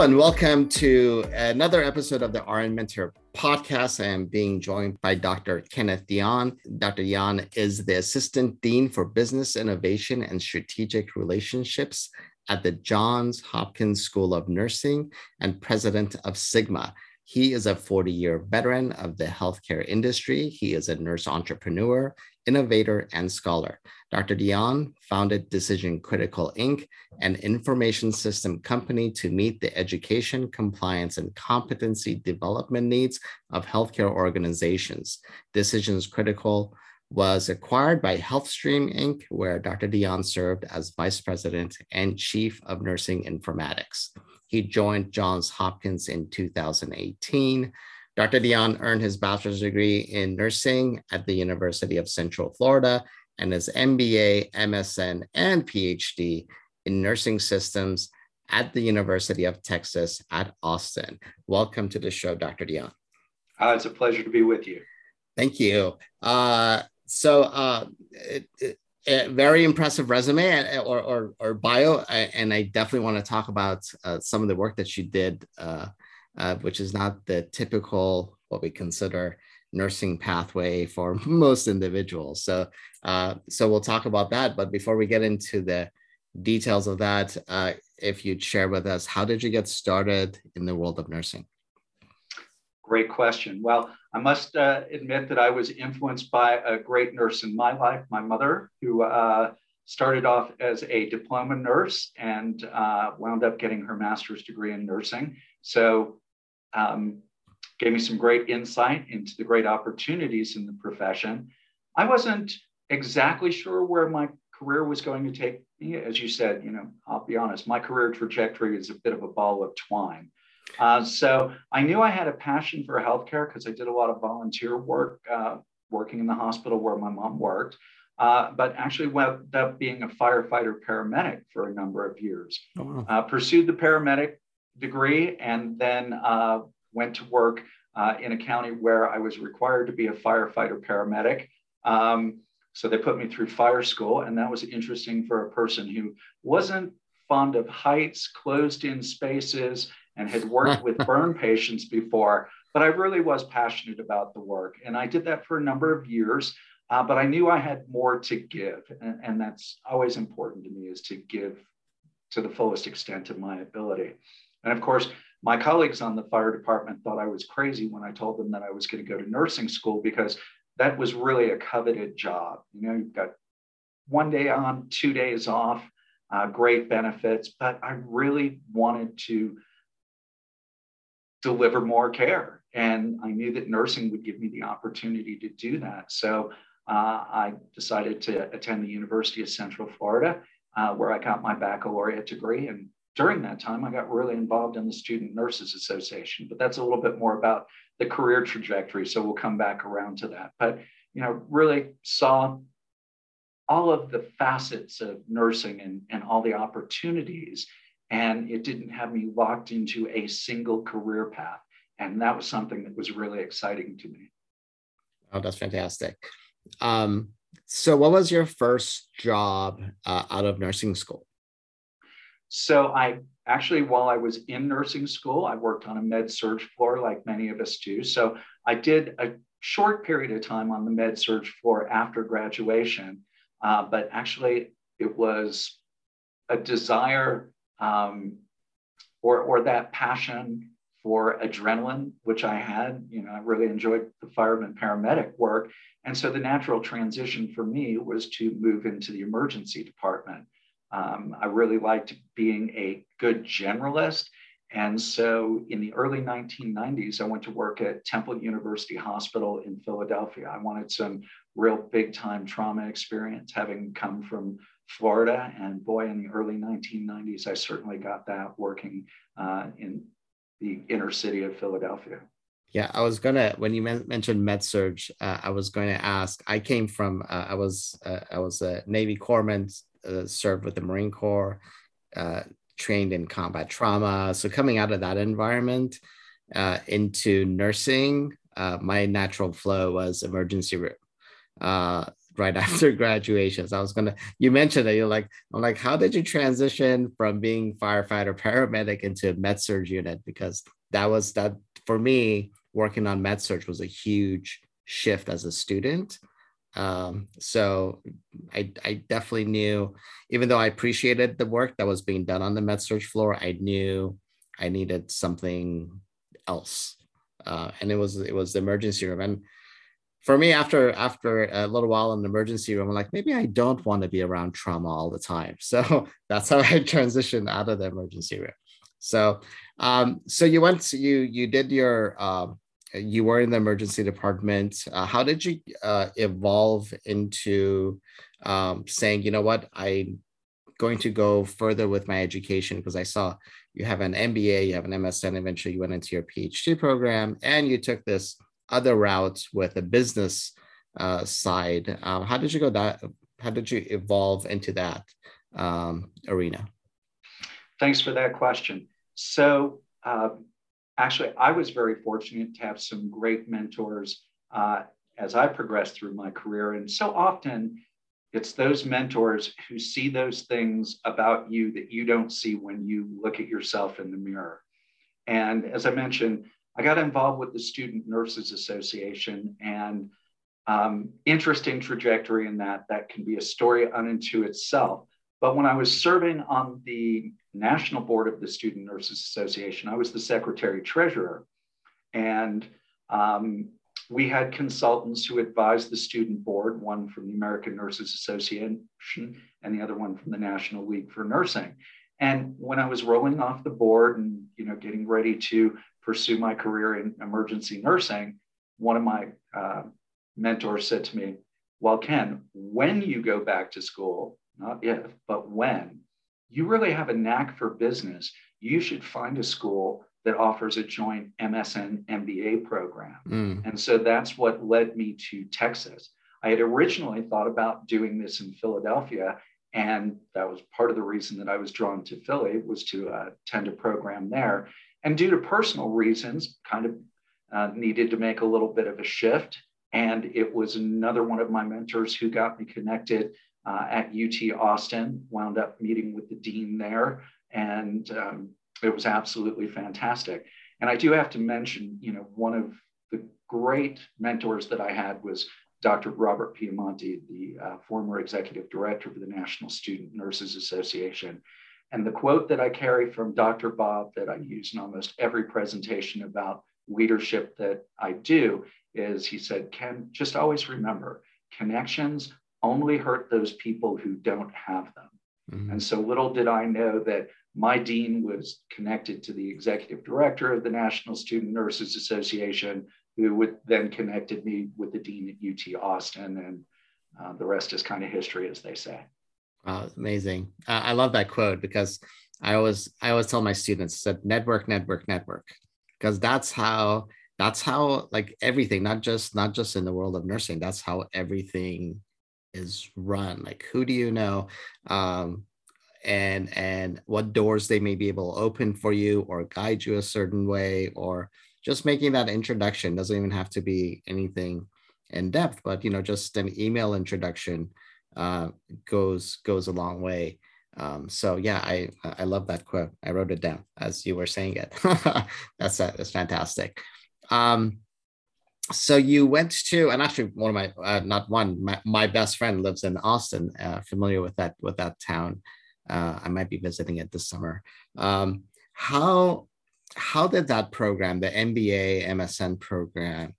And welcome to another episode of the RN Mentor podcast. I am being joined by Dr. Kenneth Dion. Dr. Dion is the Assistant Dean for Business Innovation and Strategic Relationships at the Johns Hopkins School of Nursing and President of Sigma. He is a 40 year veteran of the healthcare industry. He is a nurse entrepreneur, innovator, and scholar. Dr. Dion founded Decision Critical Inc., an information system company to meet the education, compliance, and competency development needs of healthcare organizations. Decisions Critical was acquired by HealthStream Inc., where Dr. Dion served as vice president and chief of nursing informatics. He joined Johns Hopkins in 2018. Dr. Dion earned his bachelor's degree in nursing at the University of Central Florida and his MBA, MSN, and PhD in nursing systems at the University of Texas at Austin. Welcome to the show, Dr. Dion. Uh, it's a pleasure to be with you. Thank you. Uh, so, uh, it, it, a very impressive resume uh, or, or, or bio, and I definitely want to talk about uh, some of the work that she did, uh, uh, which is not the typical what we consider nursing pathway for most individuals. So, uh, so we'll talk about that. But before we get into the details of that, uh, if you'd share with us, how did you get started in the world of nursing? Great question. Well, I must uh, admit that I was influenced by a great nurse in my life, my mother, who uh, started off as a diploma nurse and uh, wound up getting her master's degree in nursing. So, um, gave me some great insight into the great opportunities in the profession. I wasn't exactly sure where my career was going to take me. As you said, you know, I'll be honest, my career trajectory is a bit of a ball of twine. Uh, so I knew I had a passion for healthcare because I did a lot of volunteer work uh, working in the hospital where my mom worked, uh, but actually wound up being a firefighter paramedic for a number of years. Oh, wow. Uh, pursued the paramedic degree and then uh, went to work uh, in a county where I was required to be a firefighter paramedic. Um, so they put me through fire school, and that was interesting for a person who wasn't fond of heights, closed in spaces, and had worked with burn patients before, but I really was passionate about the work. And I did that for a number of years, uh, but I knew I had more to give. And, and that's always important to me is to give to the fullest extent of my ability. And of course, my colleagues on the fire department thought I was crazy when I told them that I was going to go to nursing school because that was really a coveted job. You know, you've got one day on, two days off, uh, great benefits, but I really wanted to deliver more care. And I knew that nursing would give me the opportunity to do that. So uh, I decided to attend the University of Central Florida, uh, where I got my baccalaureate degree. And during that time, I got really involved in the Student Nurses Association. But that's a little bit more about the career trajectory. So we'll come back around to that. But you know, really saw all of the facets of nursing and, and all the opportunities and it didn't have me locked into a single career path. And that was something that was really exciting to me. Oh, that's fantastic. Um, so, what was your first job uh, out of nursing school? So, I actually, while I was in nursing school, I worked on a med surg floor like many of us do. So, I did a short period of time on the med surg floor after graduation, uh, but actually, it was a desire um, or, or that passion for adrenaline, which I had. You know, I really enjoyed the fireman paramedic work. And so the natural transition for me was to move into the emergency department. Um, I really liked being a good generalist. And so in the early 1990s, I went to work at Temple University Hospital in Philadelphia. I wanted some real big time trauma experience, having come from Florida. And boy, in the early 1990s, I certainly got that working uh, in the inner city of Philadelphia. Yeah, I was gonna when you mentioned MedSurg, uh, I was going to ask. I came from uh, I was uh, I was a Navy corpsman, uh, served with the Marine Corps, uh, trained in combat trauma. So coming out of that environment uh, into nursing, my natural flow was emergency room right after graduation. So I was gonna, you mentioned that you're like, I'm like, how did you transition from being firefighter paramedic into med surg unit? Because that was that for me, working on med surg was a huge shift as a student. Um, so I, I definitely knew, even though I appreciated the work that was being done on the med surg floor, I knew I needed something else. Uh, and it was it was the emergency room. And for me, after after a little while in the emergency room, I'm like, maybe I don't want to be around trauma all the time. So that's how I transitioned out of the emergency room. So, um, so you went, you you did your, uh, you were in the emergency department. Uh, how did you uh, evolve into um, saying, you know what, I'm going to go further with my education because I saw you have an MBA, you have an MSN, eventually you went into your PhD program, and you took this other route with a business uh, side. Um, how did you go that? How did you evolve into that um, arena? Thanks for that question. So, uh, actually, I was very fortunate to have some great mentors uh, as I progressed through my career. And so often, it's those mentors who see those things about you that you don't see when you look at yourself in the mirror. And as I mentioned, I got involved with the Student Nurses Association and um, interesting trajectory in that. That can be a story unto itself. But when I was serving on the national board of the Student Nurses Association, I was the secretary treasurer. And um, we had consultants who advised the student board, one from the American Nurses Association and the other one from the National League for Nursing. And when I was rolling off the board and you know getting ready to pursue my career in emergency nursing, one of my uh, mentors said to me, Well, Ken, when you go back to school, not if, but when, you really have a knack for business. You should find a school that offers a joint MSN MBA program. Mm. And so that's what led me to Texas. I had originally thought about doing this in Philadelphia, and that was part of the reason that I was drawn to Philly was to uh, attend a program there. And due to personal reasons, kind of uh, needed to make a little bit of a shift. And it was another one of my mentors who got me connected uh, at UT Austin, wound up meeting with the dean there. And um, it was absolutely fantastic. And I do have to mention, you know, one of the great mentors that I had was Dr. Robert Piemonte, the uh, former executive director of the National Student Nurses Association. And the quote that I carry from Dr. Bob that I use in almost every presentation about leadership that I do is he said, Ken, just always remember connections only hurt those people who don't have them. Mm-hmm. And so little did I know that my dean was connected to the executive director of the National Student Nurses Association, who would then connected me with the dean at UT Austin. And uh, the rest is kind of history, as they say. Wow, amazing. Uh, I love that quote because I always I always tell my students that network, network, network, because that's how that's how like everything, not just not just in the world of nursing, that's how everything is run. Like who do you know? Um, and and what doors they may be able to open for you or guide you a certain way or just making that introduction doesn't even have to be anything in depth but you know just an email introduction uh, goes goes a long way. Um, so yeah, I I love that quote. I wrote it down as you were saying it. that's that's fantastic. Um, so you went to, and actually one of my uh, not one my, my best friend lives in Austin. Uh, familiar with that with that town. Uh, I might be visiting it this summer. Um, how how did that program, the MBA MSN program,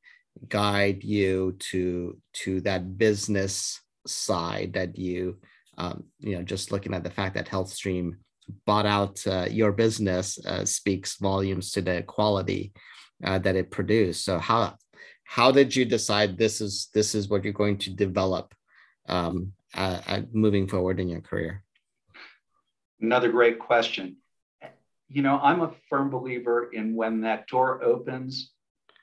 guide you to to that business side that you um, you know, just looking at the fact that HealthStream bought out uh, your business uh, speaks volumes to the quality uh, that it produced. So how how did you decide this is this is what you're going to develop um, moving forward in your career? Another great question. You know, I'm a firm believer in when that door opens,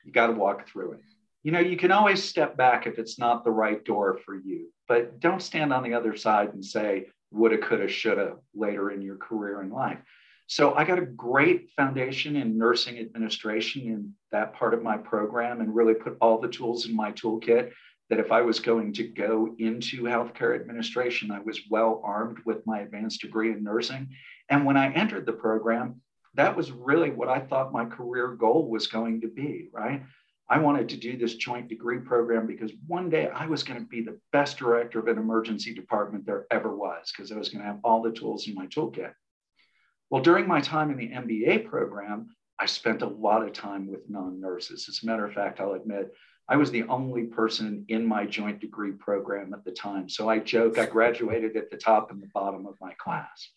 you got to walk through it. You know, you can always step back if it's not the right door for you, but don't stand on the other side and say, woulda, coulda, shoulda later in your career and life. So I got a great foundation in nursing administration in that part of my program and really put all the tools in my toolkit that if I was going to go into healthcare administration, I was well armed with my advanced degree in nursing. And when I entered the program, that was really what I thought my career goal was going to be, right? I wanted to do this joint degree program because one day I was going to be the best director of an emergency department there ever was because I was going to have all the tools in my toolkit. Well, during my time in the MBA program, I spent a lot of time with non nurses. As a matter of fact, I'll admit, I was the only person in my joint degree program at the time. So I joke I graduated at the top and the bottom of my class.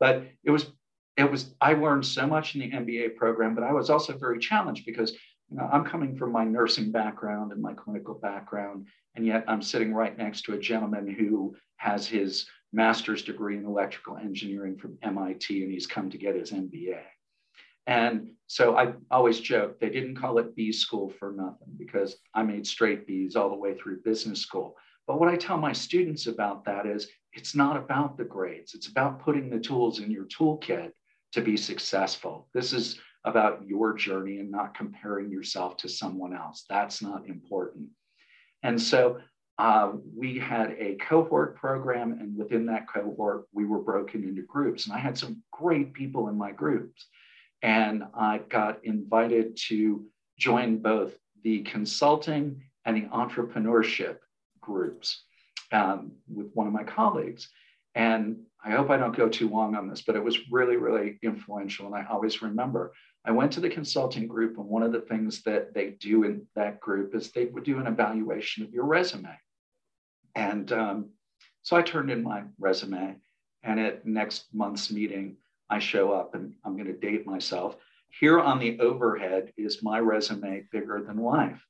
But it was, it was, I learned so much in the MBA program, but I was also very challenged because you know, I'm coming from my nursing background and my clinical background, and yet I'm sitting right next to a gentleman who has his master's degree in electrical engineering from MIT, and he's come to get his MBA. And so I always joke they didn't call it B school for nothing because I made straight B's all the way through business school. But what I tell my students about that is it's not about the grades, it's about putting the tools in your toolkit to be successful. This is about your journey and not comparing yourself to someone else. That's not important. And so uh, we had a cohort program, and within that cohort, we were broken into groups. And I had some great people in my groups. And I got invited to join both the consulting and the entrepreneurship groups um, with one of my colleagues. And I hope I don't go too long on this, but it was really, really influential. And I always remember I went to the consulting group, and one of the things that they do in that group is they would do an evaluation of your resume. And um, so I turned in my resume. And at next month's meeting, I show up and I'm going to date myself. Here on the overhead is my resume bigger than life.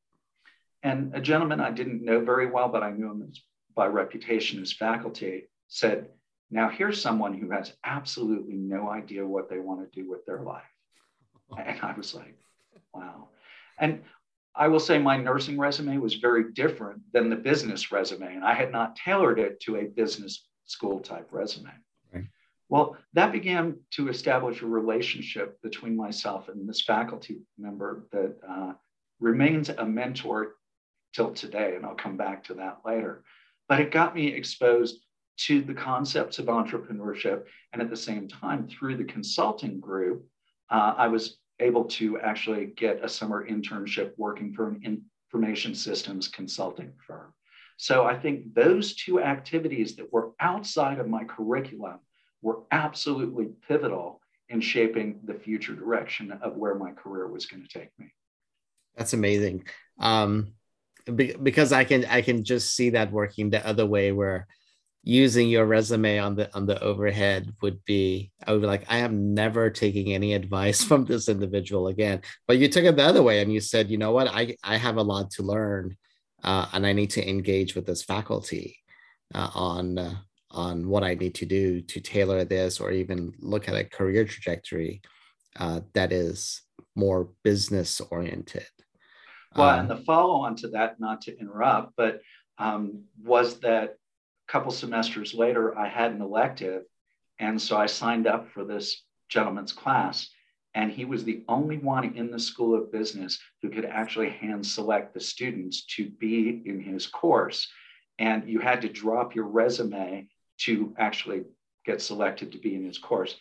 And a gentleman I didn't know very well, but I knew him by reputation as faculty, said, Now here's someone who has absolutely no idea what they want to do with their life. And I was like, Wow. And I will say my nursing resume was very different than the business resume, and I had not tailored it to a business school type resume. Well, that began to establish a relationship between myself and this faculty member that uh, remains a mentor till today, and I'll come back to that later. But it got me exposed to the concepts of entrepreneurship, and at the same time, through the consulting group, uh, I was able to actually get a summer internship working for an information systems consulting firm. So I think those two activities that were outside of my curriculum were absolutely pivotal in shaping the future direction of where my career was going to take me. That's amazing. Um, because I can I can just see that working the other way where using your resume on the on the overhead would be I would be like I am never taking any advice from this individual again. But you took it the other way and you said, you know what, I I have a lot to learn, uh, and I need to engage with this faculty uh, on uh, on what I need to do to tailor this or even look at a career trajectory uh, that is more business oriented. Well, um, and the follow on to that, not to interrupt, but um, was that couple semesters later, I had an elective. And so I signed up for this gentleman's class. And he was the only one in the School of Business who could actually hand select the students to be in his course. And you had to drop your resume to actually get selected to be in his course.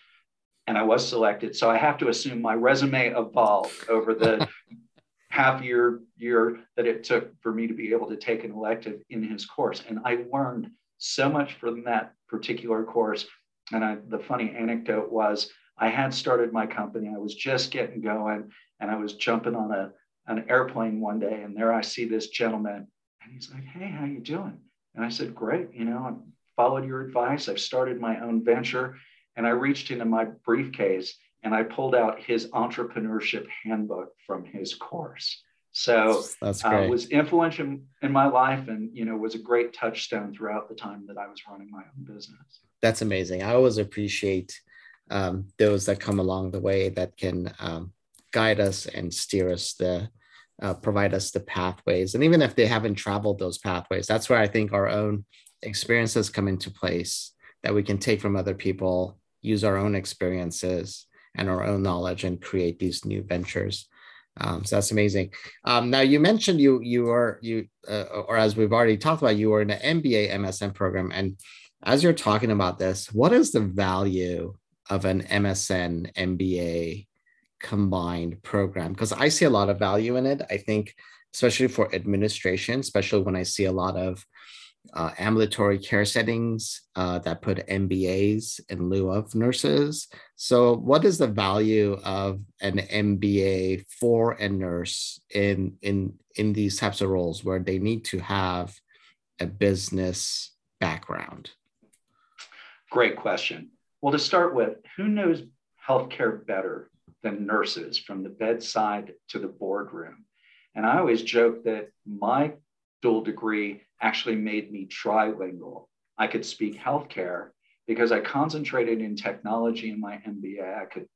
And I was selected. So I have to assume my resume evolved over the half year year that it took for me to be able to take an elective in his course. And I learned so much from that particular course. And I, the funny anecdote was I had started my company. I was just getting going and I was jumping on a, an airplane one day and there I see this gentleman and he's like, Hey, how you doing? And I said, great. You know, I'm followed your advice. I've started my own venture. And I reached into my briefcase and I pulled out his entrepreneurship handbook from his course. So that's uh, great. Uh, was influential in my life and you know was a great touchstone throughout the time that I was running my own business. That's amazing. I always appreciate um, those that come along the way that can um, guide us and steer us the uh, provide us the pathways. And even if they haven't traveled those pathways, that's where I think our own experiences come into place that we can take from other people, use our own experiences and our own knowledge and create these new ventures. Um, so that's amazing. Um, now you mentioned you you are you uh, or as we've already talked about, you were in an MBA MSN program, and as you're talking about this, what is the value of an MSN MBA combined program? Because I see a lot of value in it. I think, especially for administration, especially when I see a lot of uh, ambulatory care settings uh, that put MBAs in lieu of nurses. So, what is the value of an MBA for a nurse in in in these types of roles where they need to have a business background? Great question. Well, to start with, who knows healthcare better than nurses from the bedside to the boardroom? And I always joke that my dual degree actually made me trilingual. I could speak healthcare because I concentrated in technology in my MBA. I could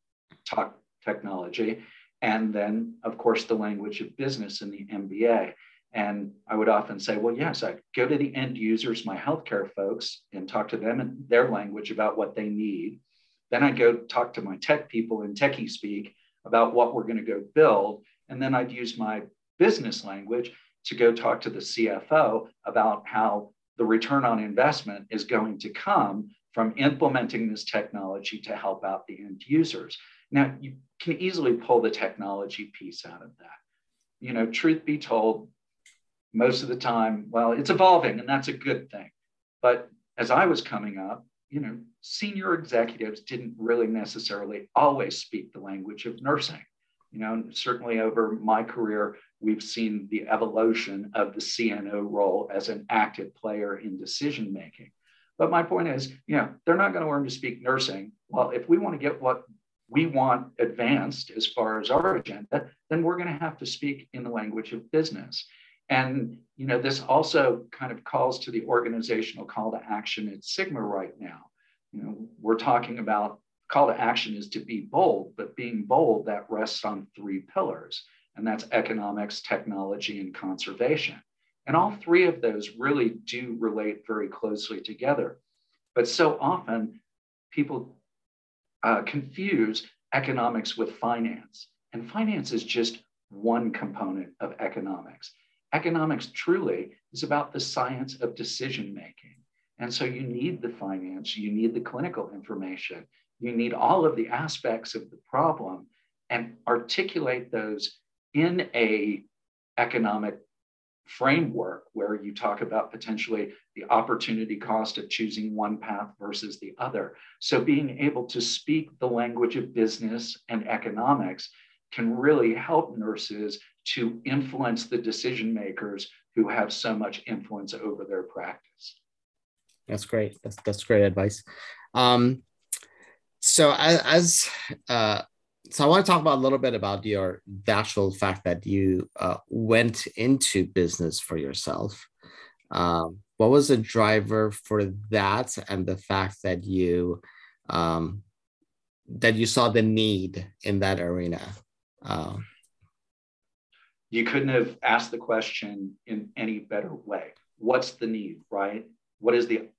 talk technology. And then, of course, the language of business in the MBA. And I would often say, well, yes, I go to the end users, my healthcare folks, and talk to them in their language about what they need. Then I go talk to my tech people in techie speak about what we're going to go build. And then I'd use my business language to go talk to the CFO about how the return on investment is going to come from implementing this technology to help out the end users. Now, you can easily pull the technology piece out of that. You know, truth be told, most of the time, well, it's evolving and that's a good thing. But as I was coming up, you know, senior executives didn't really necessarily always speak the language of nursing. You know, certainly over my career, we've seen the evolution of the CNO role as an active player in decision making. But my point is, you know, they're not going to learn to speak nursing. Well, if we want to get what we want advanced as far as our agenda, then we're going to have to speak in the language of business. And you know, this also kind of calls to the organizational call to action at Sigma right now. You know, we're talking about call to action is to be bold, but being bold that rests on three pillars, and that's economics, technology, and conservation. And all three of those really do relate very closely together. But so often people uh, confuse economics with finance, and finance is just one component of economics. Economics truly is about the science of decision making. And so you need the finance, you need the clinical information, you need all of the aspects of the problem and articulate those in a economic framework where you talk about potentially the opportunity cost of choosing one path versus the other. So being able to speak the language of business and economics can really help nurses to influence the decision makers who have so much influence over their practice. That's great. That's that's great advice. Um, so as, as uh, so I want to talk about a little bit about your the actual fact that you uh, went into business for yourself. Um, what was the driver for that, and the fact that you um, that you saw the need in that arena? Um, you couldn't have asked the question in any better way. What's the need, right? What is the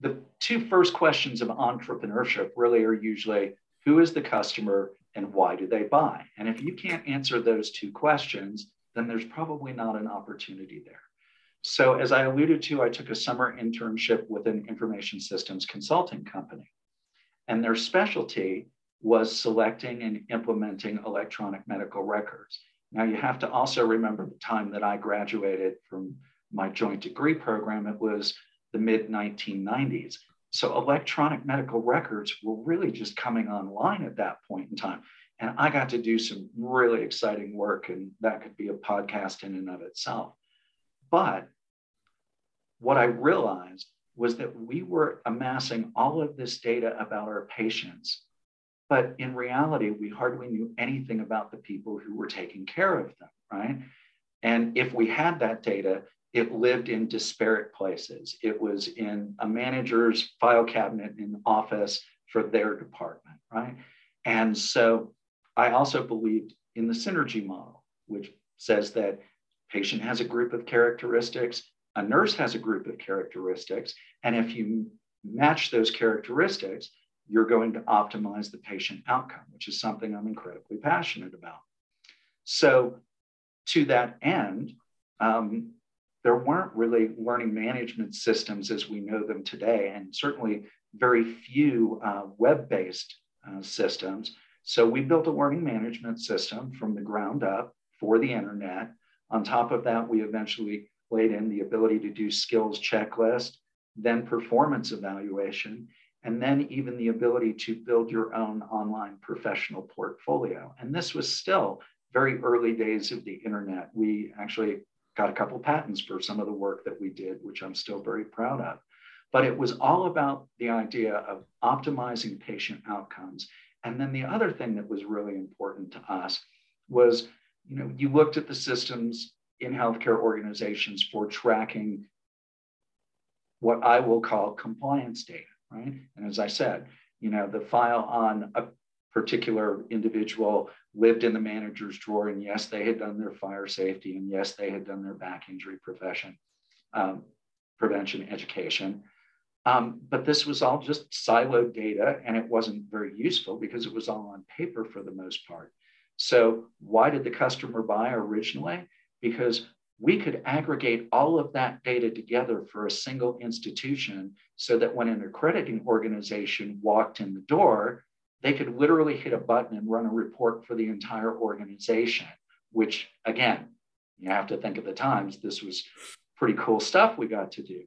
the two first questions of entrepreneurship really are usually who is the customer and why do they buy? And if you can't answer those two questions, then there's probably not an opportunity there. So, as I alluded to, I took a summer internship with an information systems consulting company, and their specialty was selecting and implementing electronic medical records. Now, you have to also remember the time that I graduated from my joint degree program. It was the mid 1990s. So electronic medical records were really just coming online at that point in time. And I got to do some really exciting work, and that could be a podcast in and of itself. But what I realized was that we were amassing all of this data about our patients, but in reality, we hardly knew anything about the people who were taking care of them, right? And if we had that data, it lived in disparate places. It was in a manager's file cabinet in office for their department, right? And so I also believed in the synergy model, which says that patient has a group of characteristics, a nurse has a group of characteristics, and if you match those characteristics, you're going to optimize the patient outcome, which is something I'm incredibly passionate about. So, to that end, um, there weren't really learning management systems as we know them today, and certainly very few uh, web based uh, systems. So, we built a learning management system from the ground up for the internet. On top of that, we eventually laid in the ability to do skills checklist, then performance evaluation, and then even the ability to build your own online professional portfolio. And this was still very early days of the internet. We actually got a couple patents for some of the work that we did, which I'm still very proud of. But it was all about the idea of optimizing patient outcomes. And then the other thing that was really important to us was, you know, you looked at the systems in healthcare organizations for tracking what I will call compliance data, right? And as I said, you know, the file on a particular individual lived in the manager's drawer, and yes, they had done their fire safety, and yes, they had done their back injury profession um, prevention education. Um, but this was all just siloed data, and it wasn't very useful because it was all on paper for the most part. So, why did the customer buy originally? Because we could aggregate all of that data together for a single institution so that when an accrediting organization walked in the door, they could literally hit a button and run a report for the entire organization, which again, you have to think of the times, this was pretty cool stuff we got to do.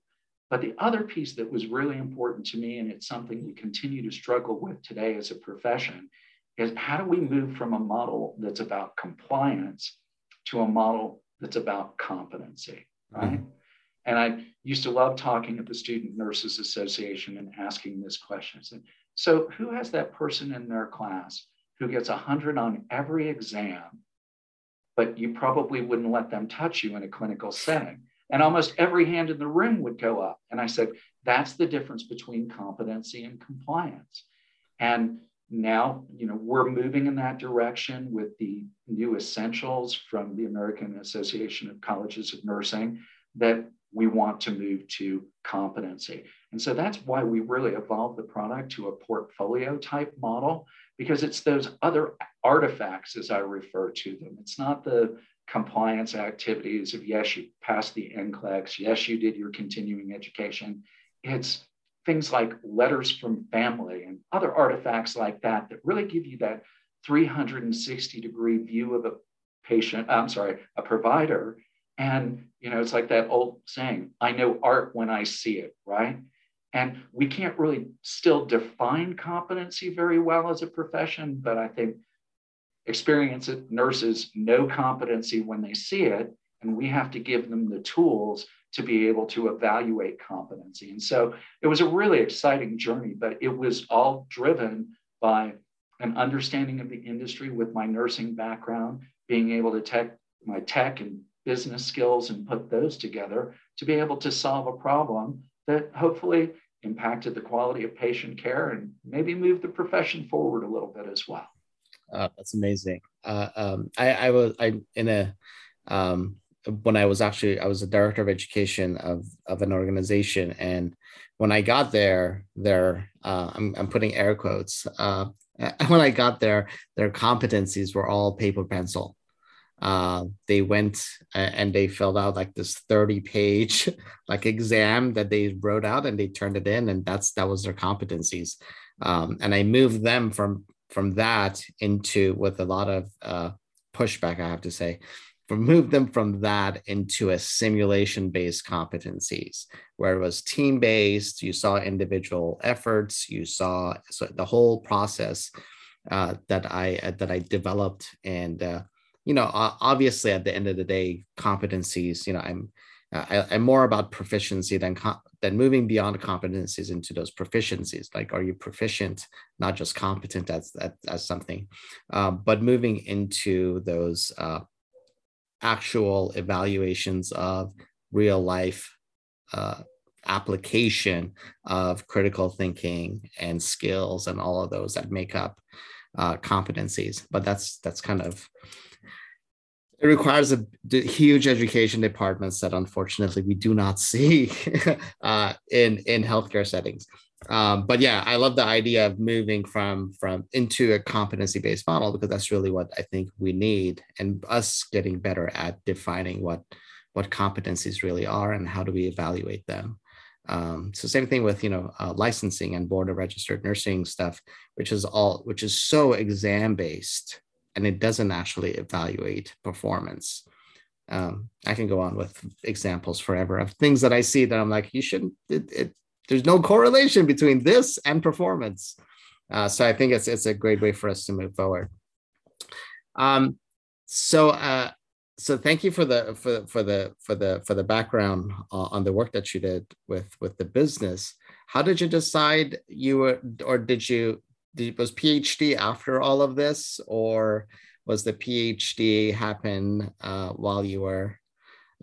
But the other piece that was really important to me, and it's something we continue to struggle with today as a profession, is how do we move from a model that's about compliance to a model that's about competency, right? Mm-hmm. And I used to love talking at the Student Nurses Association and asking this question. I said, so who has that person in their class who gets 100 on every exam, but you probably wouldn't let them touch you in a clinical setting? And almost every hand in the room would go up. And I said, that's the difference between competency and compliance. And now, you know, we're moving in that direction with the new essentials from the American Association of Colleges of Nursing that we want to move to competency. And so that's why we really evolved the product to a portfolio type model, because it's those other artifacts, as I refer to them. It's not the compliance activities of, yes, you passed the NCLEX, yes, you did your continuing education. It's things like letters from family and other artifacts like that that really give you that 360 degree view of a patient, I'm sorry, a provider and, you know, it's like that old saying, I know art when I see it, right? And we can't really still define competency very well as a profession, but I think experienced nurses know competency when they see it, and we have to give them the tools to be able to evaluate competency. And so it was a really exciting journey, but it was all driven by an understanding of the industry with my nursing background, being able to tech my tech and business skills and put those together to be able to solve a problem that hopefully impacted the quality of patient care and maybe move the profession forward a little bit as well. Uh, that's amazing. Uh, um, I, I, was I in a um, when I was actually I was a director of education of of an organization, and when I got there, there uh, I'm I'm putting air quotes. Uh, when I got there, their competencies were all paper pencil uh, they went and they filled out like this 30 page like exam that they wrote out and they turned it in and that's that was their competencies. Um, and i moved them from from that into with a lot of uh, pushback i have to say moved them from that into a simulation based competencies where it was team based you saw individual efforts you saw so the whole process uh, that i uh, that i developed and uh, you know, obviously at the end of the day, competencies, you know, I'm, I, am more about proficiency than then moving beyond competencies into those proficiencies. Like are you proficient? Not just competent as as, as something. Uh, but moving into those uh, actual evaluations of real life uh, application of critical thinking and skills and all of those that make up uh, competencies. But that's that's kind of it requires a huge education departments that unfortunately we do not see uh, in in healthcare settings. Um, but yeah, I love the idea of moving from from into a competency based model because that's really what I think we need, and us getting better at defining what what competencies really are and how do we evaluate them. Um, so same thing with you know uh, licensing and board of registered nursing stuff, which is all which is so exam based and it doesn't actually evaluate performance. Um, I can go on with examples forever of things that I see that I'm like, you shouldn't. It, it, there's no correlation between this and performance. Uh, so I think it's it's a great way for us to move forward. Um, so uh, so thank you for the for for the for the for the background on the work that you did with with the business. How did you decide you were, or did you did, was PhD after all of this, or was the PhD happen uh, while you were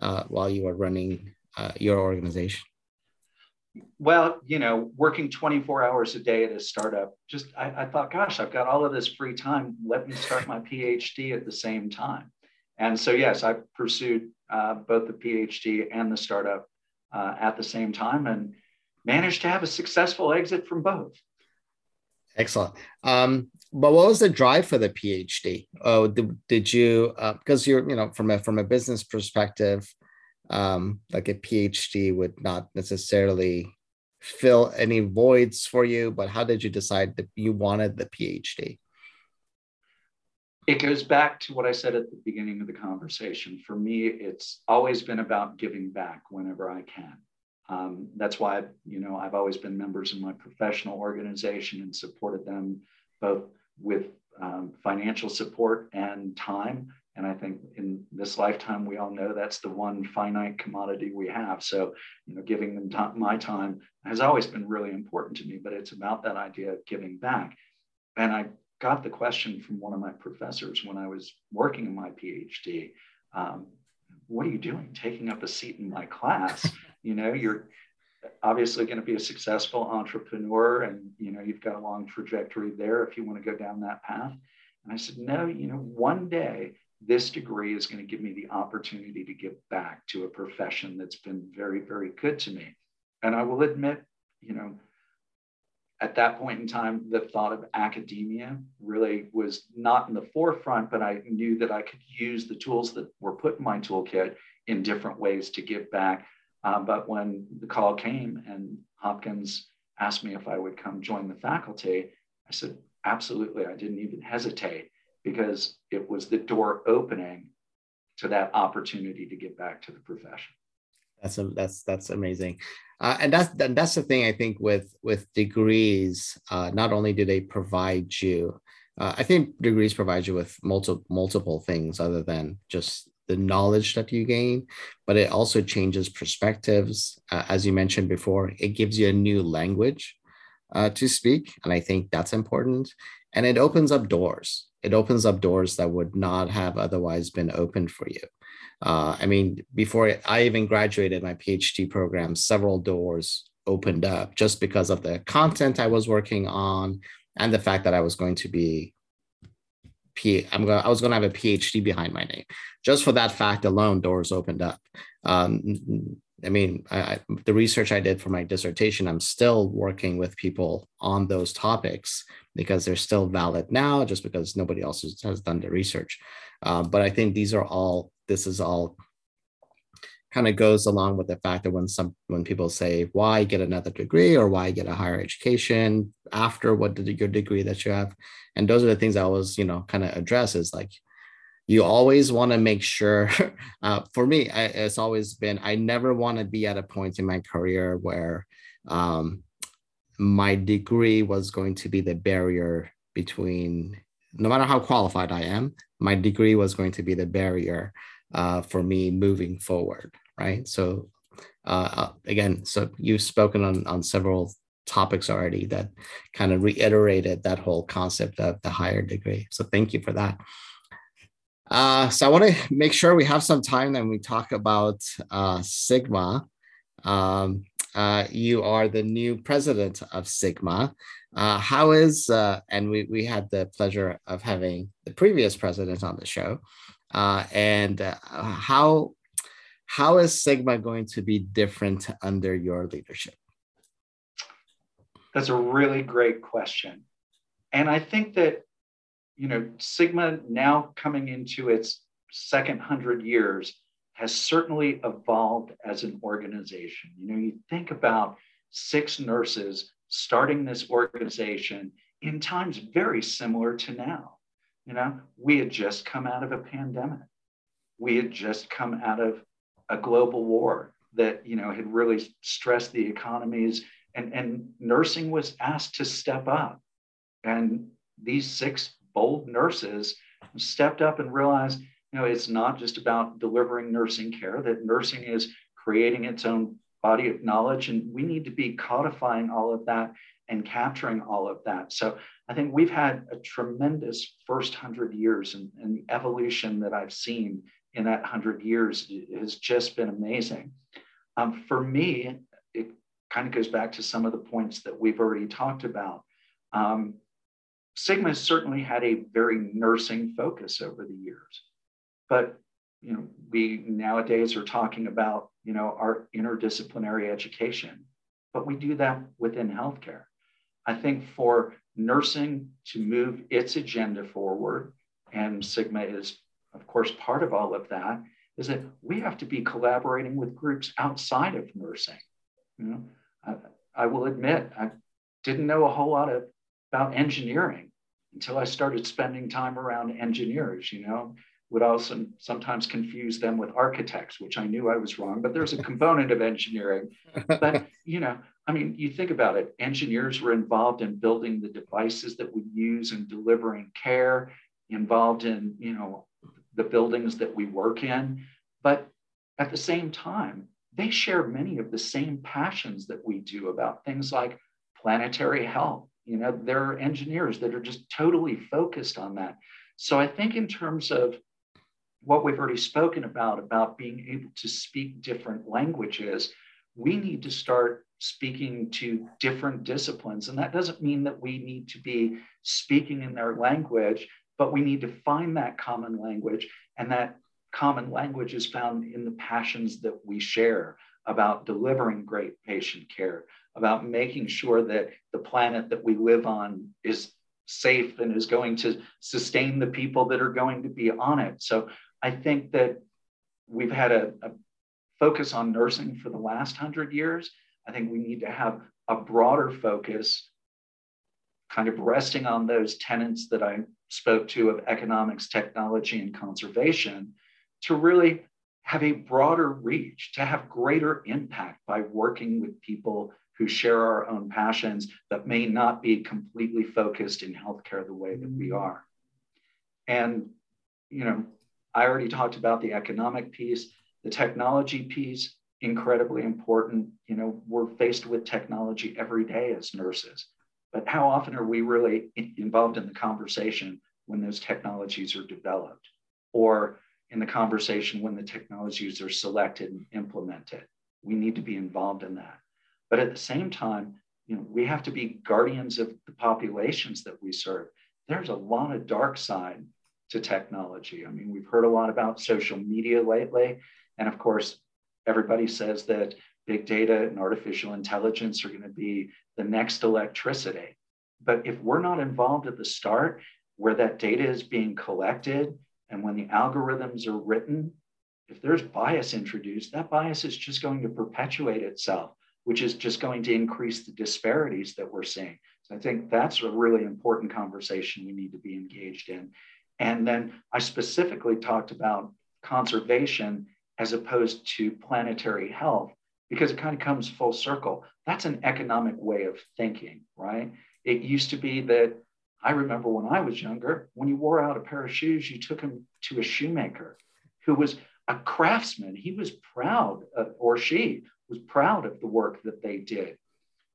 uh, while you were running uh, your organization? Well, you know, working 24 hours a day at a startup, just I, I thought, gosh, I've got all of this free time. Let me start my PhD at the same time. And so, yes, I pursued uh, both the PhD and the startup uh, at the same time, and managed to have a successful exit from both. Excellent. Um, but what was the drive for the PhD? Oh, did, did you uh, because you're you know from a from a business perspective, um, like a PhD would not necessarily fill any voids for you. But how did you decide that you wanted the PhD? It goes back to what I said at the beginning of the conversation. For me, it's always been about giving back whenever I can. Um, that's why you know I've always been members of my professional organization and supported them both with um, financial support and time. And I think in this lifetime, we all know that's the one finite commodity we have. So, you know, giving them t- my time has always been really important to me, but it's about that idea of giving back. And I got the question from one of my professors when I was working in my PhD um, What are you doing taking up a seat in my class? you know you're obviously going to be a successful entrepreneur and you know you've got a long trajectory there if you want to go down that path. And i said no you know one day this degree is going to give me the opportunity to give back to a profession that's been very very good to me. And i will admit you know at that point in time the thought of academia really was not in the forefront but i knew that i could use the tools that were put in my toolkit in different ways to give back uh, but when the call came and Hopkins asked me if I would come join the faculty, I said, absolutely. I didn't even hesitate because it was the door opening to that opportunity to get back to the profession. That's a, that's that's amazing, uh, and that's that's the thing I think with with degrees. Uh, not only do they provide you, uh, I think degrees provide you with multiple multiple things other than just the knowledge that you gain, but it also changes perspectives. Uh, as you mentioned before, it gives you a new language uh, to speak. And I think that's important. And it opens up doors. It opens up doors that would not have otherwise been opened for you. Uh, I mean, before I even graduated my PhD program, several doors opened up just because of the content I was working on and the fact that I was going to be P, I'm going I was going to have a PhD behind my name. Just for that fact alone, doors opened up. Um, I mean, I, the research I did for my dissertation, I'm still working with people on those topics because they're still valid now, just because nobody else has, has done the research. Uh, but I think these are all, this is all kind of goes along with the fact that when some when people say why get another degree or why get a higher education after what did your degree that you have? And those are the things i always you know kind of address is like you always want to make sure uh, for me I, it's always been i never want to be at a point in my career where um, my degree was going to be the barrier between no matter how qualified i am my degree was going to be the barrier uh, for me moving forward right? So uh, uh, again, so you've spoken on on several topics already that kind of reiterated that whole concept of the higher degree. So thank you for that. Uh, so I want to make sure we have some time then we talk about uh, Sigma. Um, uh, you are the new president of Sigma. Uh, how is, uh, and we, we had the pleasure of having the previous president on the show. Uh, and uh, how, how is Sigma going to be different under your leadership? That's a really great question. And I think that, you know, Sigma now coming into its second hundred years has certainly evolved as an organization. You know, you think about six nurses starting this organization in times very similar to now. You know, we had just come out of a pandemic. We had just come out of a global war that, you know, had really stressed the economies and, and nursing was asked to step up. And these six bold nurses stepped up and realized, you know, it's not just about delivering nursing care, that nursing is creating its own body of knowledge. And we need to be codifying all of that and capturing all of that. So I think we've had a tremendous first hundred years and, and the evolution that I've seen in that hundred years has just been amazing. Um, for me, it kind of goes back to some of the points that we've already talked about. Um, Sigma certainly had a very nursing focus over the years, but you know we nowadays are talking about you know our interdisciplinary education, but we do that within healthcare. I think for nursing to move its agenda forward, and Sigma is of course part of all of that, is that we have to be collaborating with groups outside of nursing. You know, I, I will admit, I didn't know a whole lot of, about engineering until I started spending time around engineers, you know, would also sometimes confuse them with architects, which I knew I was wrong, but there's a component of engineering. But, you know, I mean, you think about it, engineers were involved in building the devices that we use and delivering care, involved in, you know, the buildings that we work in. But at the same time, they share many of the same passions that we do about things like planetary health. You know, there are engineers that are just totally focused on that. So I think in terms of what we've already spoken about, about being able to speak different languages, we need to start speaking to different disciplines. And that doesn't mean that we need to be speaking in their language, but we need to find that common language. And that common language is found in the passions that we share about delivering great patient care, about making sure that the planet that we live on is safe and is going to sustain the people that are going to be on it. So I think that we've had a, a focus on nursing for the last hundred years. I think we need to have a broader focus, kind of resting on those tenets that I spoke to of economics, technology, and conservation to really have a broader reach, to have greater impact by working with people who share our own passions that may not be completely focused in healthcare the way that we mm. are. And, you know, I already talked about the economic piece, the technology piece, incredibly important. You know, we're faced with technology every day as nurses, but how often are we really involved in the conversation when those technologies are developed? Or in the conversation when the technologies are selected and implemented. We need to be involved in that. But at the same time, you know, we have to be guardians of the populations that we serve. There's a lot of dark side to technology. I mean, we've heard a lot about social media lately. And of course, everybody says that big data and artificial intelligence are going to be the next electricity. But if we're not involved at the start, where that data is being collected and when the algorithms are written, if there's bias introduced, that bias is just going to perpetuate itself, which is just going to increase the disparities that we're seeing. So I think that's a really important conversation we need to be engaged in. And then I specifically talked about conservation as opposed to planetary health because it kind of comes full circle. That's an economic way of thinking, right? It used to be that I remember when I was younger, when you wore out a pair of shoes, you took them to a shoemaker who was a craftsman. He was proud, of, or she was proud of the work that they did.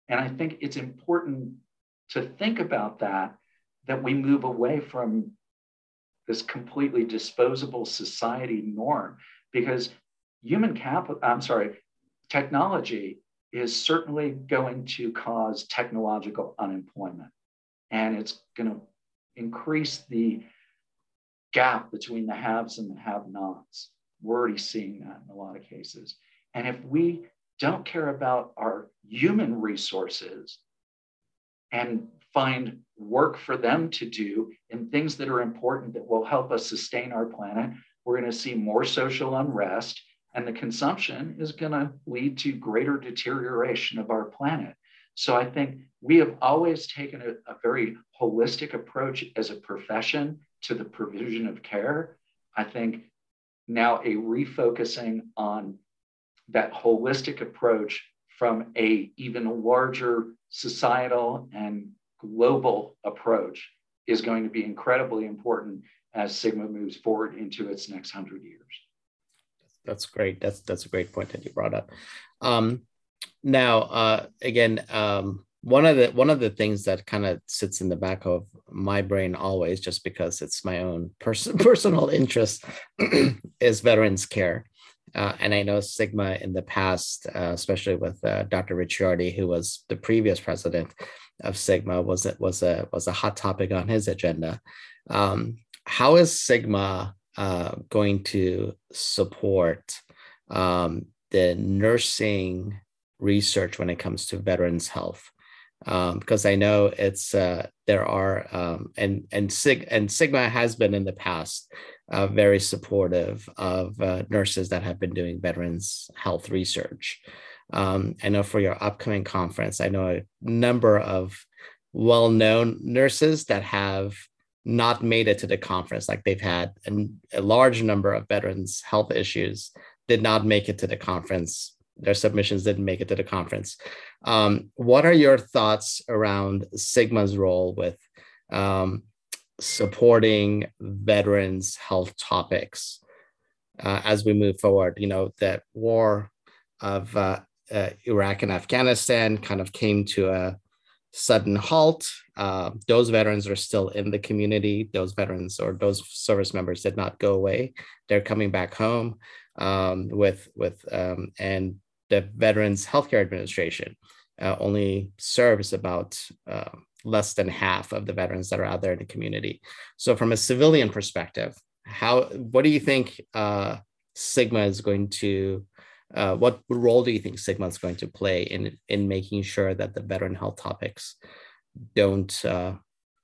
And I think it's important to think about that, that we move away from this completely disposable society norm because human capital, I'm sorry, technology is certainly going to cause technological unemployment. And it's going to increase the gap between the haves and the have nots. We're already seeing that in a lot of cases. And if we don't care about our human resources and find work for them to do in things that are important that will help us sustain our planet, we're going to see more social unrest and the consumption is going to lead to greater deterioration of our planet. So I think we have always taken a, a, very holistic approach as a profession to the provision of care. I think now a refocusing on that holistic approach from a even larger societal and global approach is going to be incredibly important as Sigma moves forward into its next hundred years. That's great. That's that's a great point that you brought up. Um, now, uh, again, um, one of the one of the things that kind of sits in the back of my brain always, just because it's my own pers- personal interest, is veterans care. Uh, and I know Sigma in the past, uh, especially with uh, Dr. Ricciardi, who was the previous president of Sigma, was it was a was a hot topic on his agenda. Um, how is Sigma uh, going to support um, the nursing research when it comes to veterans health? Um, because I know it's uh, there are um, and and Sig and Sigma has been in the past uh, very supportive of uh, nurses that have been doing veterans health research. Um, I know for your upcoming conference, I know a number of well-known nurses that have not made it to the conference. Like they've had an, a large number of veterans health issues did not make it to the conference. Their submissions didn't make it to the conference. Um, what are your thoughts around Sigma's role with um, supporting veterans health topics uh, as we move forward? You know, that war of uh, uh, Iraq and Afghanistan kind of came to a sudden halt. Uh, those veterans are still in the community. Those veterans or those service members did not go away. They're coming back home um, with with um, and the Veterans Healthcare Administration uh, only serves about uh, less than half of the veterans that are out there in the community. So, from a civilian perspective, how what do you think uh, Sigma is going to uh, what role do you think Sigma is going to play in in making sure that the veteran health topics don't uh,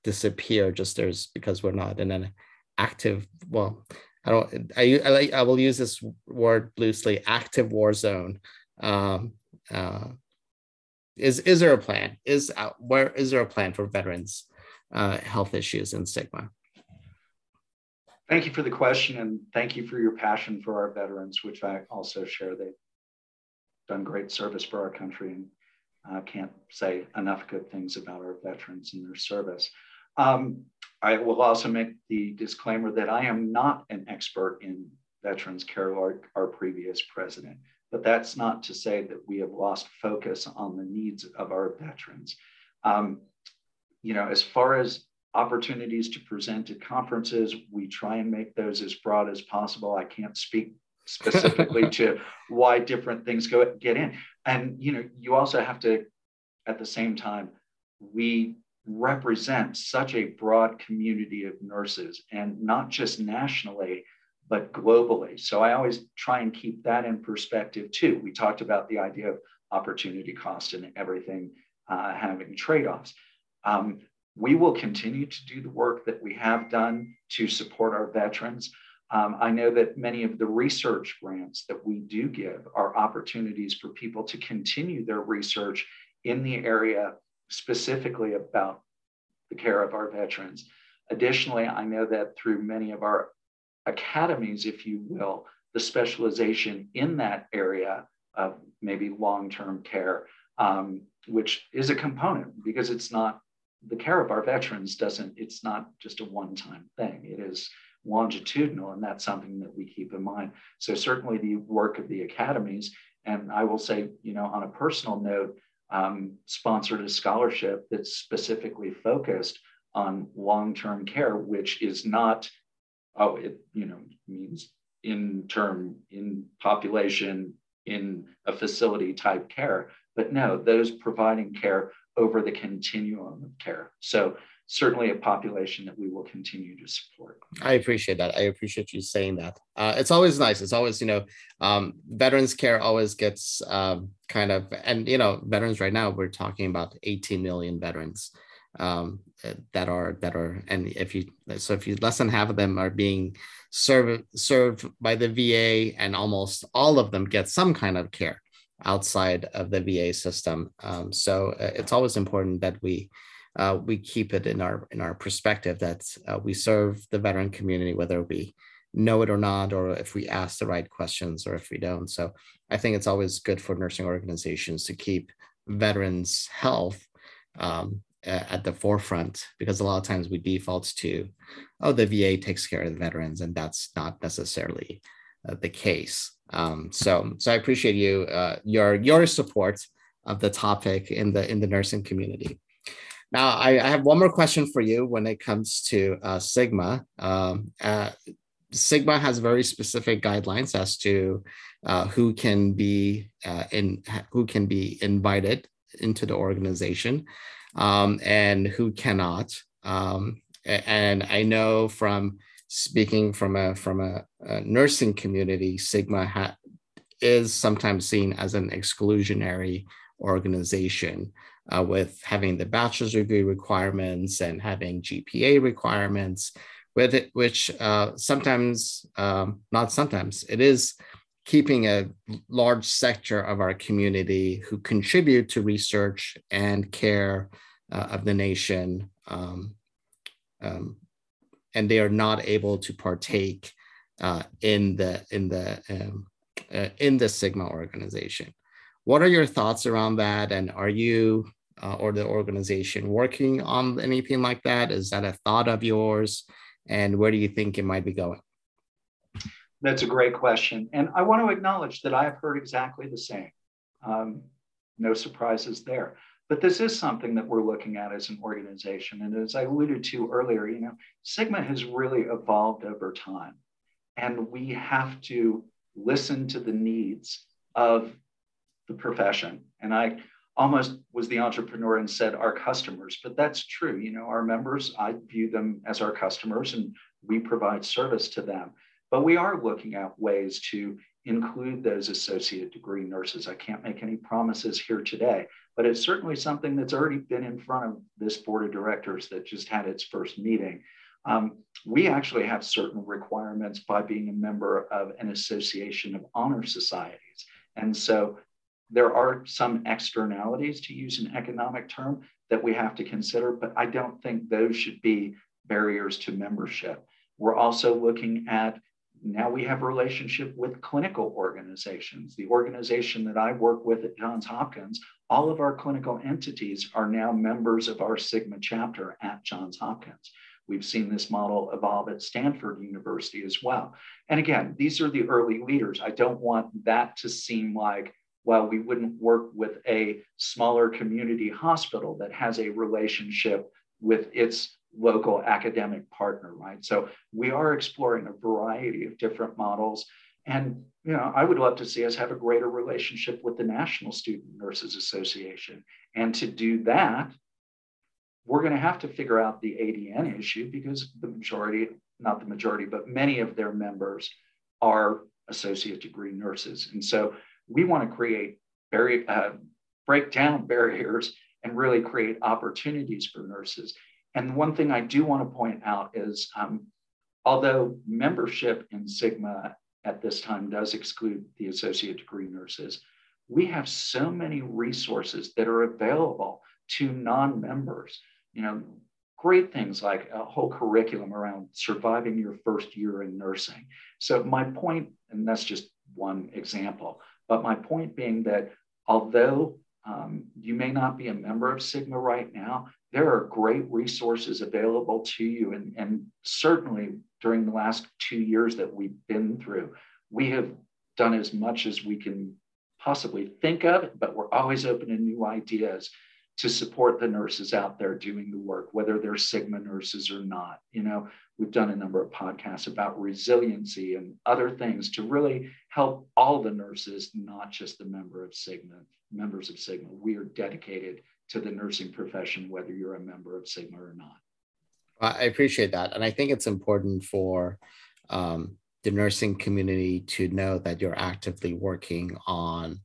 disappear just because we're not in an active well I don't I, I, like, I will use this word loosely active war zone. Um, uh, is is there a plan? Is uh, where is there a plan for veterans uh, health issues in Sigma Thank you for the question and thank you for your passion for our veterans, which I also share. They've done great service for our country and I uh, can't say enough good things about our veterans and their service. Um, I will also make the disclaimer that I am not an expert in veterans care like our previous president, but that's not to say that we have lost focus on the needs of our veterans. Um, you know, as far as opportunities to present at conferences. We try and make those as broad as possible. I can't speak specifically to why different things go get in. And you know, you also have to, at the same time, we represent such a broad community of nurses, and not just nationally, but globally. So I always try and keep that in perspective too. We talked about the idea of opportunity cost and everything uh, having trade-offs. Um, we will continue to do the work that we have done to support our veterans. Um, I know that many of the research grants that we do give are opportunities for people to continue their research in the area specifically about the care of our veterans. Additionally, I know that through many of our academies, if you will, the specialization in that area of maybe long term care, um, which is a component because it's not the care of our veterans doesn't, it's not just a one time thing. It is longitudinal, and that's something that we keep in mind. So, certainly, the work of the academies And I will say, you know, on a personal note, um, sponsored a scholarship that's specifically focused on long-term care, which is not, oh, it you know means in term in population in a facility type care, but no, those providing care over the continuum of care. So certainly a population that we will continue to support. I appreciate that. I appreciate you saying that. Uh, it's always nice. It's always, you know, um, veterans care always gets um, kind of, and, you know, veterans right now, we're talking about 18 million veterans um, that are, that are, and if you, so if you, less than half of them are being served, served by the VA and almost all of them get some kind of care outside of the VA system. Um, so uh, it's always important that we, uh, we keep it in our in our perspective that uh, we serve the veteran community whether we know it or not or if we ask the right questions or if we don't so i think it's always good for nursing organizations to keep veterans health um, at the forefront because a lot of times we default to oh the va takes care of the veterans and that's not necessarily the case um, so so i appreciate you uh, your your support of the topic in the in the nursing community now, I, I, have one more question for you when it comes to uh, Sigma. Um, uh, Sigma has very specific guidelines as to uh, who can be uh, in who can be invited into the organization um, and who cannot. Um, and I know from speaking from a from a, a nursing community, Sigma ha- is sometimes seen as an exclusionary organization uh, with having the bachelor's degree requirements and having GPA requirements, with it, which uh, sometimes, um, not sometimes, it is keeping a large sector of our community who contribute to research and care uh, of the nation, um, um, and they are not able to partake uh, in the in the um, uh, in the Sigma organization. What are your thoughts around that? And are you uh, or the organization working on anything like that? Is that a thought of yours? And where do you think it might be going? That's a great question. And I want to acknowledge that I have heard exactly the same. Um, no surprises there. But this is something that we're looking at as an organization. And as I alluded to earlier, you know, Sigma has really evolved over time. And we have to listen to the needs of the profession. And I almost was the entrepreneur and said our customers, but that's true. You know, our members, I view them as our customers and we provide service to them. But we are looking at ways to include those associate degree nurses. I can't make any promises here today, but it's certainly something that's already been in front of this board of directors that just had its first meeting. Um, we actually have certain requirements by being a member of an association of honor societies. And so there are some externalities, to use an economic term, that we have to consider, but I don't think those should be barriers to membership. We're also looking at now we have a relationship with clinical organizations. The organization that I work with at Johns Hopkins, all of our clinical entities are now members of our Sigma chapter at Johns Hopkins. We've seen this model evolve at Stanford University as well. And again, these are the early leaders. I don't want that to seem like well, we wouldn't work with a smaller community hospital that has a relationship with its local academic partner, right? So we are exploring a variety of different models. And you know, I would love to see us have a greater relationship with the National Student Nurses Association. And to do that, we're going to have to figure out the ADN issue because the majority, not the majority, but many of their members are associate degree nurses. And so we want to create very uh, break down barriers and really create opportunities for nurses. And one thing I do want to point out is um, although membership in Sigma at this time does exclude the associate degree nurses, we have so many resources that are available to non-members. You know, great things like a whole curriculum around surviving your first year in nursing. So my point, and that's just one example, but my point being that although um, you may not be a member of Sigma right now, there are great resources available to you. And, and certainly during the last two years that we've been through, we have done as much as we can possibly think of, but we're always open to new ideas to support the nurses out there doing the work, whether they're Sigma nurses or not. You know, we've done a number of podcasts about resiliency and other things to really help all the nurses, not just the member of Sigma, members of Sigma. We are dedicated to the nursing profession, whether you're a member of Sigma or not. I appreciate that. And I think it's important for um, the nursing community to know that you're actively working on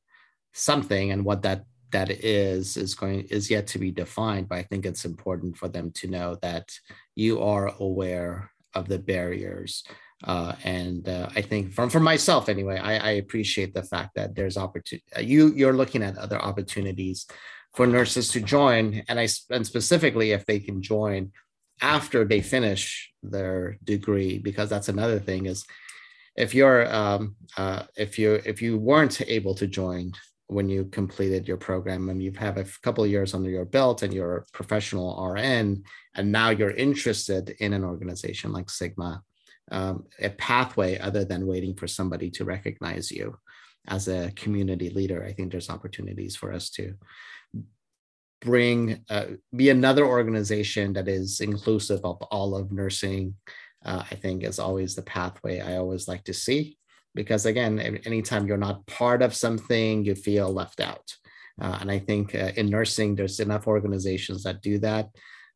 something and what that that is is going is yet to be defined but i think it's important for them to know that you are aware of the barriers uh, and uh, i think from for myself anyway I, I appreciate the fact that there's opportunity you you're looking at other opportunities for nurses to join and i and specifically if they can join after they finish their degree because that's another thing is if you're um, uh, if you if you weren't able to join when you completed your program and you have a couple of years under your belt and you're a professional RN and now you're interested in an organization like Sigma, um, a pathway other than waiting for somebody to recognize you as a community leader. I think there's opportunities for us to bring uh, be another organization that is inclusive of all of nursing uh, i think is always the pathway i always like to see because again anytime you're not part of something you feel left out. Uh, and i think uh, in nursing there's enough organizations that do that.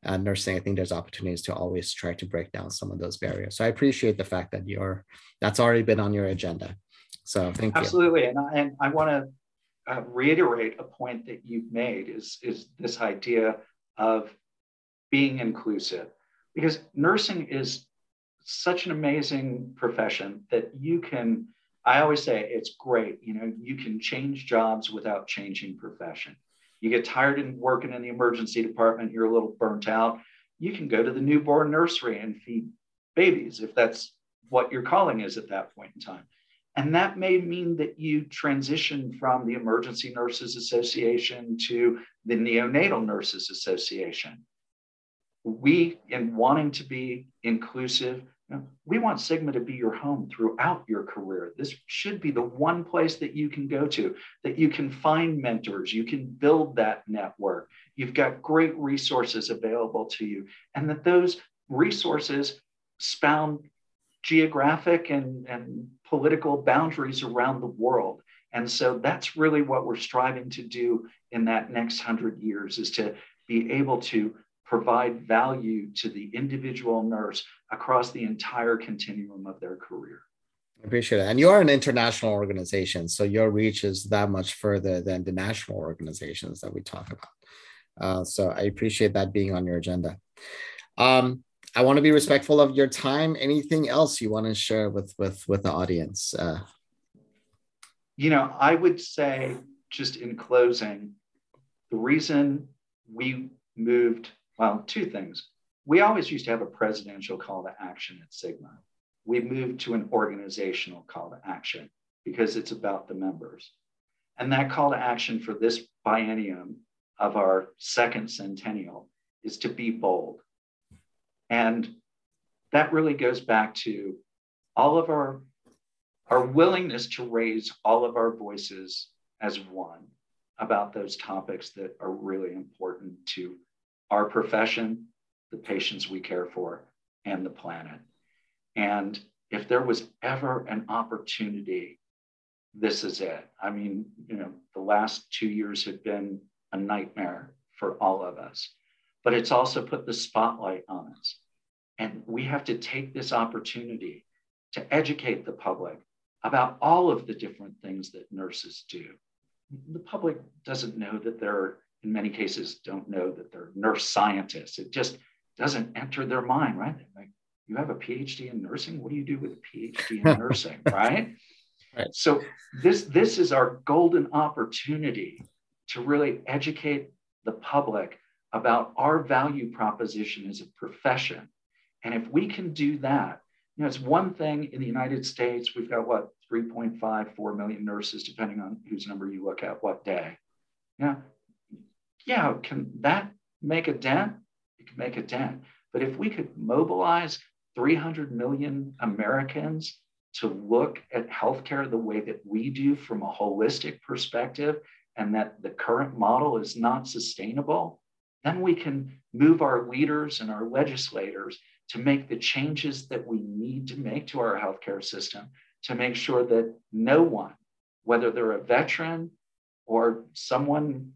Uh, nursing i think there's opportunities to always try to break down some of those barriers. So i appreciate the fact that you're that's already been on your agenda. So thank absolutely. you. Absolutely. And i, and I want to uh, reiterate a point that you've made is, is this idea of being inclusive. Because nursing is such an amazing profession that you can i always say it's great you know you can change jobs without changing profession you get tired in working in the emergency department you're a little burnt out you can go to the newborn nursery and feed babies if that's what your calling is at that point in time and that may mean that you transition from the Emergency Nurses Association to the Neonatal Nurses Association. We, in wanting to be inclusive, you know, we want Sigma to be your home throughout your career. This should be the one place that you can go to, that you can find mentors, you can build that network. You've got great resources available to you, and that those resources span geographic and, and political boundaries around the world. And so that's really what we're striving to do in that next hundred years is to be able to provide value to the individual nurse across the entire continuum of their career. I appreciate it. And you're an international organization, so your reach is that much further than the national organizations that we talk about. Uh, so I appreciate that being on your agenda. Um, I want to be respectful of your time. Anything else you want to share with with with the audience? Uh, you know, I would say just in closing, the reason we moved, well, two things. We always used to have a presidential call to action at Sigma. We've moved to an organizational call to action because it's about the members. And that call to action for this biennium of our second centennial is to be bold. And that really goes back to all of our, our willingness to raise all of our voices as one about those topics that are really important to our profession, the patients we care for, and the planet. And if there was ever an opportunity, this is it. I mean, you know, the last two years have been a nightmare for all of us, but it's also put the spotlight on us. And we have to take this opportunity to educate the public about all of the different things that nurses do. The public doesn't know that they're, in many cases, don't know that they're nurse scientists. It just doesn't enter their mind, right? Like, you have a PhD in nursing? What do you do with a PhD in nursing, right? right? So this, this is our golden opportunity to really educate the public about our value proposition as a profession and if we can do that, you know, it's one thing in the United States, we've got what, 3.5, 4 million nurses, depending on whose number you look at what day. Yeah. Yeah. Can that make a dent? It can make a dent. But if we could mobilize 300 million Americans to look at healthcare the way that we do from a holistic perspective and that the current model is not sustainable, then we can move our leaders and our legislators to make the changes that we need to make to our healthcare system to make sure that no one, whether they're a veteran or someone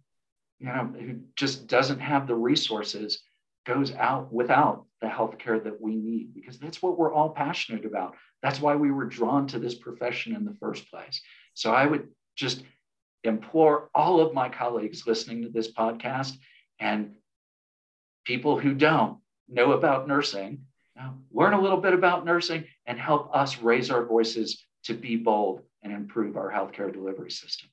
you know, who just doesn't have the resources, goes out without the healthcare that we need because that's what we're all passionate about. That's why we were drawn to this profession in the first place. So I would just implore all of my colleagues listening to this podcast and people who don't know about nursing, learn a little bit about nursing and help us raise our voices to be bold and improve our healthcare delivery system.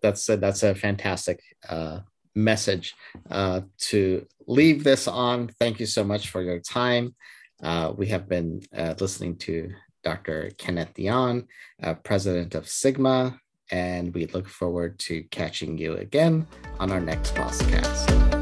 That's a, that's a fantastic uh, message uh, to leave this on. Thank you so much for your time. Uh, we have been uh, listening to Dr. Kenneth Dion, uh, president of Sigma, and we look forward to catching you again on our next podcast.